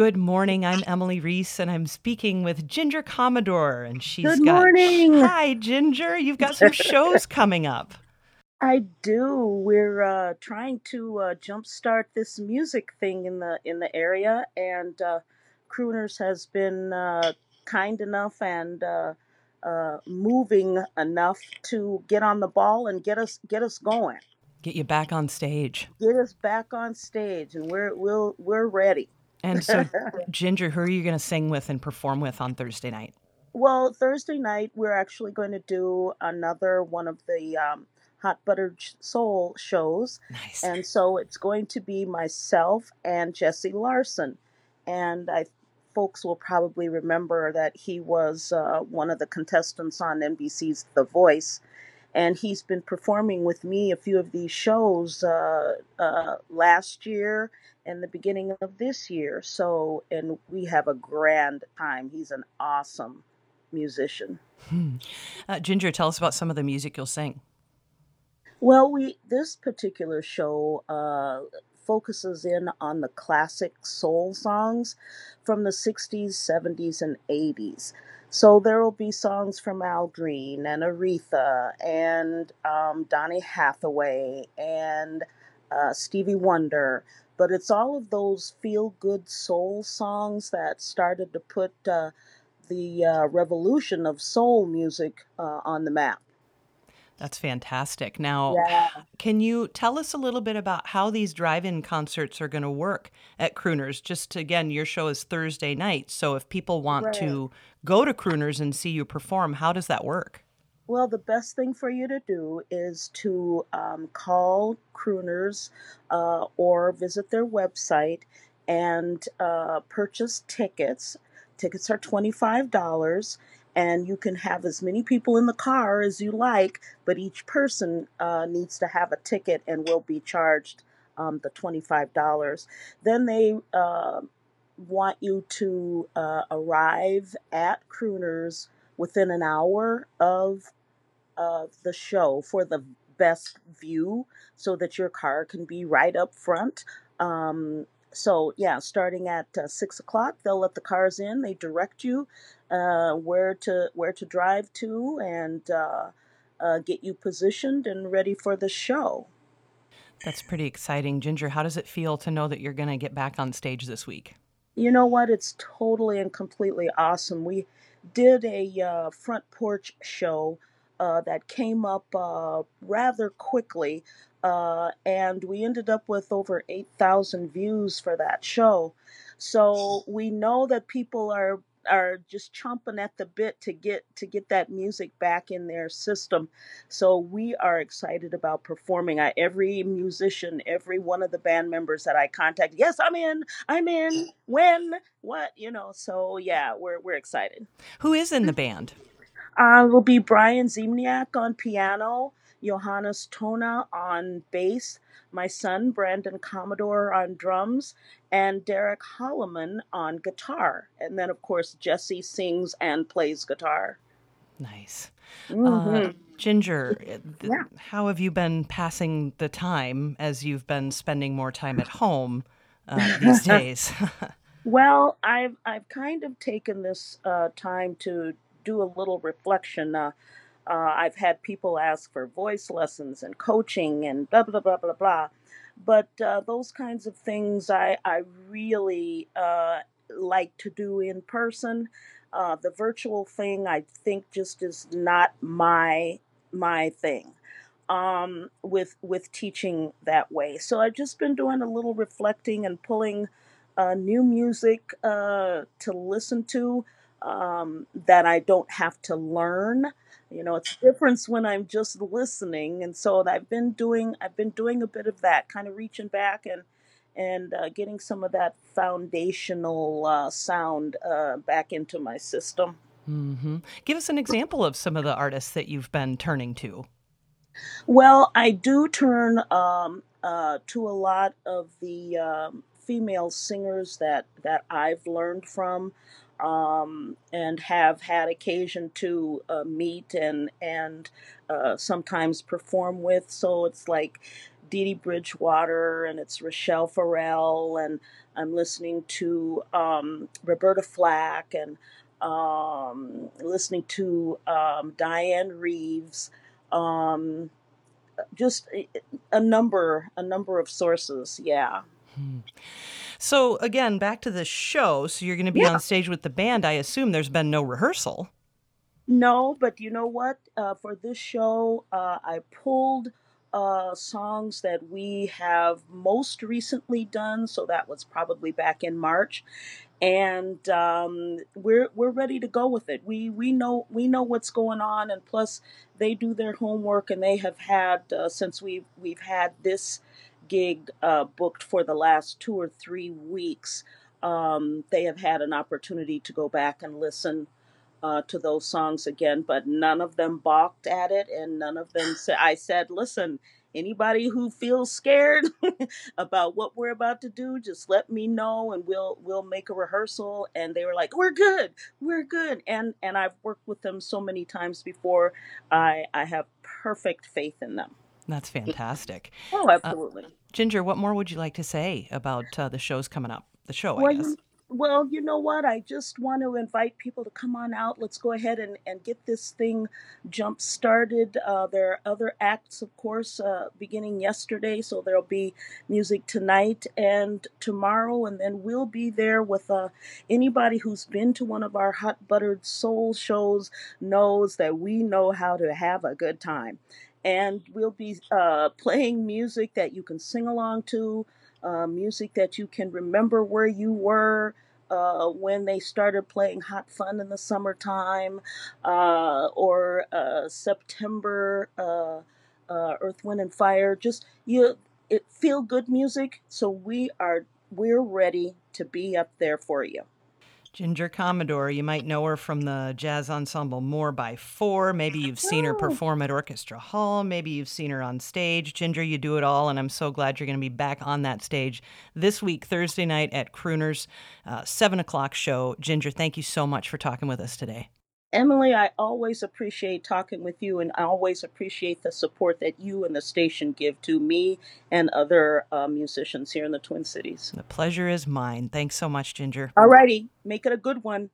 Good morning. I'm Emily Reese, and I'm speaking with Ginger Commodore, and she's Good got. morning. Hi, Ginger. You've got some shows coming up. I do. We're uh, trying to uh, jumpstart this music thing in the in the area, and uh, Crooners has been uh, kind enough and uh, uh, moving enough to get on the ball and get us get us going, Get you back on stage. get us back on stage, and we're we'll, we're ready. And so, Ginger, who are you going to sing with and perform with on Thursday night? Well, Thursday night we're actually going to do another one of the um, Hot Buttered Soul shows, Nice. and so it's going to be myself and Jesse Larson, and I folks will probably remember that he was uh, one of the contestants on NBC's The Voice, and he's been performing with me a few of these shows uh, uh, last year and the beginning of this year. So, and we have a grand time. He's an awesome musician. Hmm. Uh, Ginger, tell us about some of the music you'll sing. Well, we this particular show uh, focuses in on the classic soul songs from the 60s, 70s, and 80s. So there will be songs from Al Green and Aretha and um, Donny Hathaway and uh, Stevie Wonder. But it's all of those feel good soul songs that started to put uh, the uh, revolution of soul music uh, on the map. That's fantastic. Now, Yeah. can you tell us a little bit about how these drive in concerts are going to work at Crooners? Just again, your show is Thursday night. So if people want Right. to go to Crooners and see you perform, how does that work? Well, the best thing for you to do is to um, call Crooners uh, or visit their website and uh, purchase tickets. Tickets are $25, and you can have as many people in the car as you like, but each person uh, needs to have a ticket and will be charged um, the $25. Then they uh, want you to uh, arrive at Crooners within an hour of of the show for the best view so that your car can be right up front. Um, so, yeah, starting at uh, six o'clock, they'll let the cars in. They direct you uh, where to where to drive to and uh, uh, get you positioned and ready for the show. That's pretty exciting. Ginger, how does it feel to know that you're going to get back on stage this week? You know what? It's totally and completely awesome. We did a uh, front porch show uh, that came up uh, rather quickly, uh, and we ended up with over 8,000 views for that show. So we know that people are are just chomping at the bit to get to get that music back in their system. So we are excited about performing. I, every musician, every one of the band members that I contact, yes, I'm in. I'm in. When? What? You know. So yeah, we're we're excited. Who is in the band? Uh, will be Brian Ziemniak on piano, Johannes Tona on bass, my son Brandon Commodore on drums, and Derek Holloman on guitar. And then of course Jesse sings and plays guitar. Nice. Uh, Ginger, uh, th- Yeah. how have you been passing the time as you've been spending more time at home uh, these days? Well, I've I've kind of taken this uh, time to do a little reflection. Uh, uh, I've had people ask for voice lessons and coaching and blah blah blah blah blah, but uh, those kinds of things I I really uh, like to do in person. Uh, the virtual thing I think just is not my my thing um, with with teaching that way. So I've just been doing a little reflecting and pulling uh, new music uh, to listen to um, that I don't have to learn. You know, it's a difference when I'm just listening, and so I've been doing I've been doing a bit of that, kind of reaching back and and uh, getting some of that foundational uh, sound uh, back into my system. hmm Give us an example of some of the artists that you've been turning to. Well, I do turn um, uh, to a lot of the um, female singers that that I've learned from, um, and have had occasion to uh, meet and and uh, sometimes perform with. So it's like Dee Dee Bridgewater and it's Rachelle Ferrell and I'm listening to um, Roberta Flack and um, listening to um, Dianne Reeves. Um, just a number, a number of sources. Yeah. Hmm. So again, back to the show. So you're going to be Yeah. on stage with the band. I assume there's been no rehearsal. No, but you know what? Uh, for this show, uh, I pulled uh, songs that we have most recently done. So that was probably back in March, and um, we're we're ready to go with it. We we know we know what's going on, and plus they do their homework, and they have had uh, since we've we've had this gig uh, booked for the last two or three weeks. Um, they have had an opportunity to go back and listen uh, to those songs again, but none of them balked at it, and none of them said. I said, "Listen, anybody who feels scared about what we're about to do, just let me know, and we'll we'll make a rehearsal." And they were like, "We're good, we're good," and and I've worked with them so many times before. I I have perfect faith in them. That's fantastic. Oh, Uh, absolutely. Ginger, what more would you like to say about uh, the shows coming up? The show, I guess. you, well, you know what? I just want to invite people to come on out. Let's go ahead and, and get this thing jump started. Uh, there are other acts, of course, uh, beginning yesterday, so there'll be music tonight and tomorrow, and then we'll be there with uh, anybody who's been to one of our hot buttered soul shows knows that we know how to have a good time. And we'll be uh, playing music that you can sing along to, uh, music that you can remember where you were uh, when they started playing Hot Fun in the summertime, uh, or uh, September, uh, uh, Earth, Wind, and Fire. Just you, it feel good music. So we are we're ready to be up there for you. Ginger Commodore, you might know her from the jazz ensemble More by Four. Maybe you've seen her perform at Orchestra Hall. Maybe you've seen her on stage. Ginger, you do it all, and I'm so glad you're going to be back on that stage this week, Thursday night at Crooners, uh, 7 o'clock show. Ginger, thank you so much for talking with us today. Emily, I always appreciate talking with you, and I always appreciate the support that you and the station give to me and other uh, musicians here in the Twin Cities. The pleasure is mine. Thanks so much, Ginger. Alrighty, make it a good one.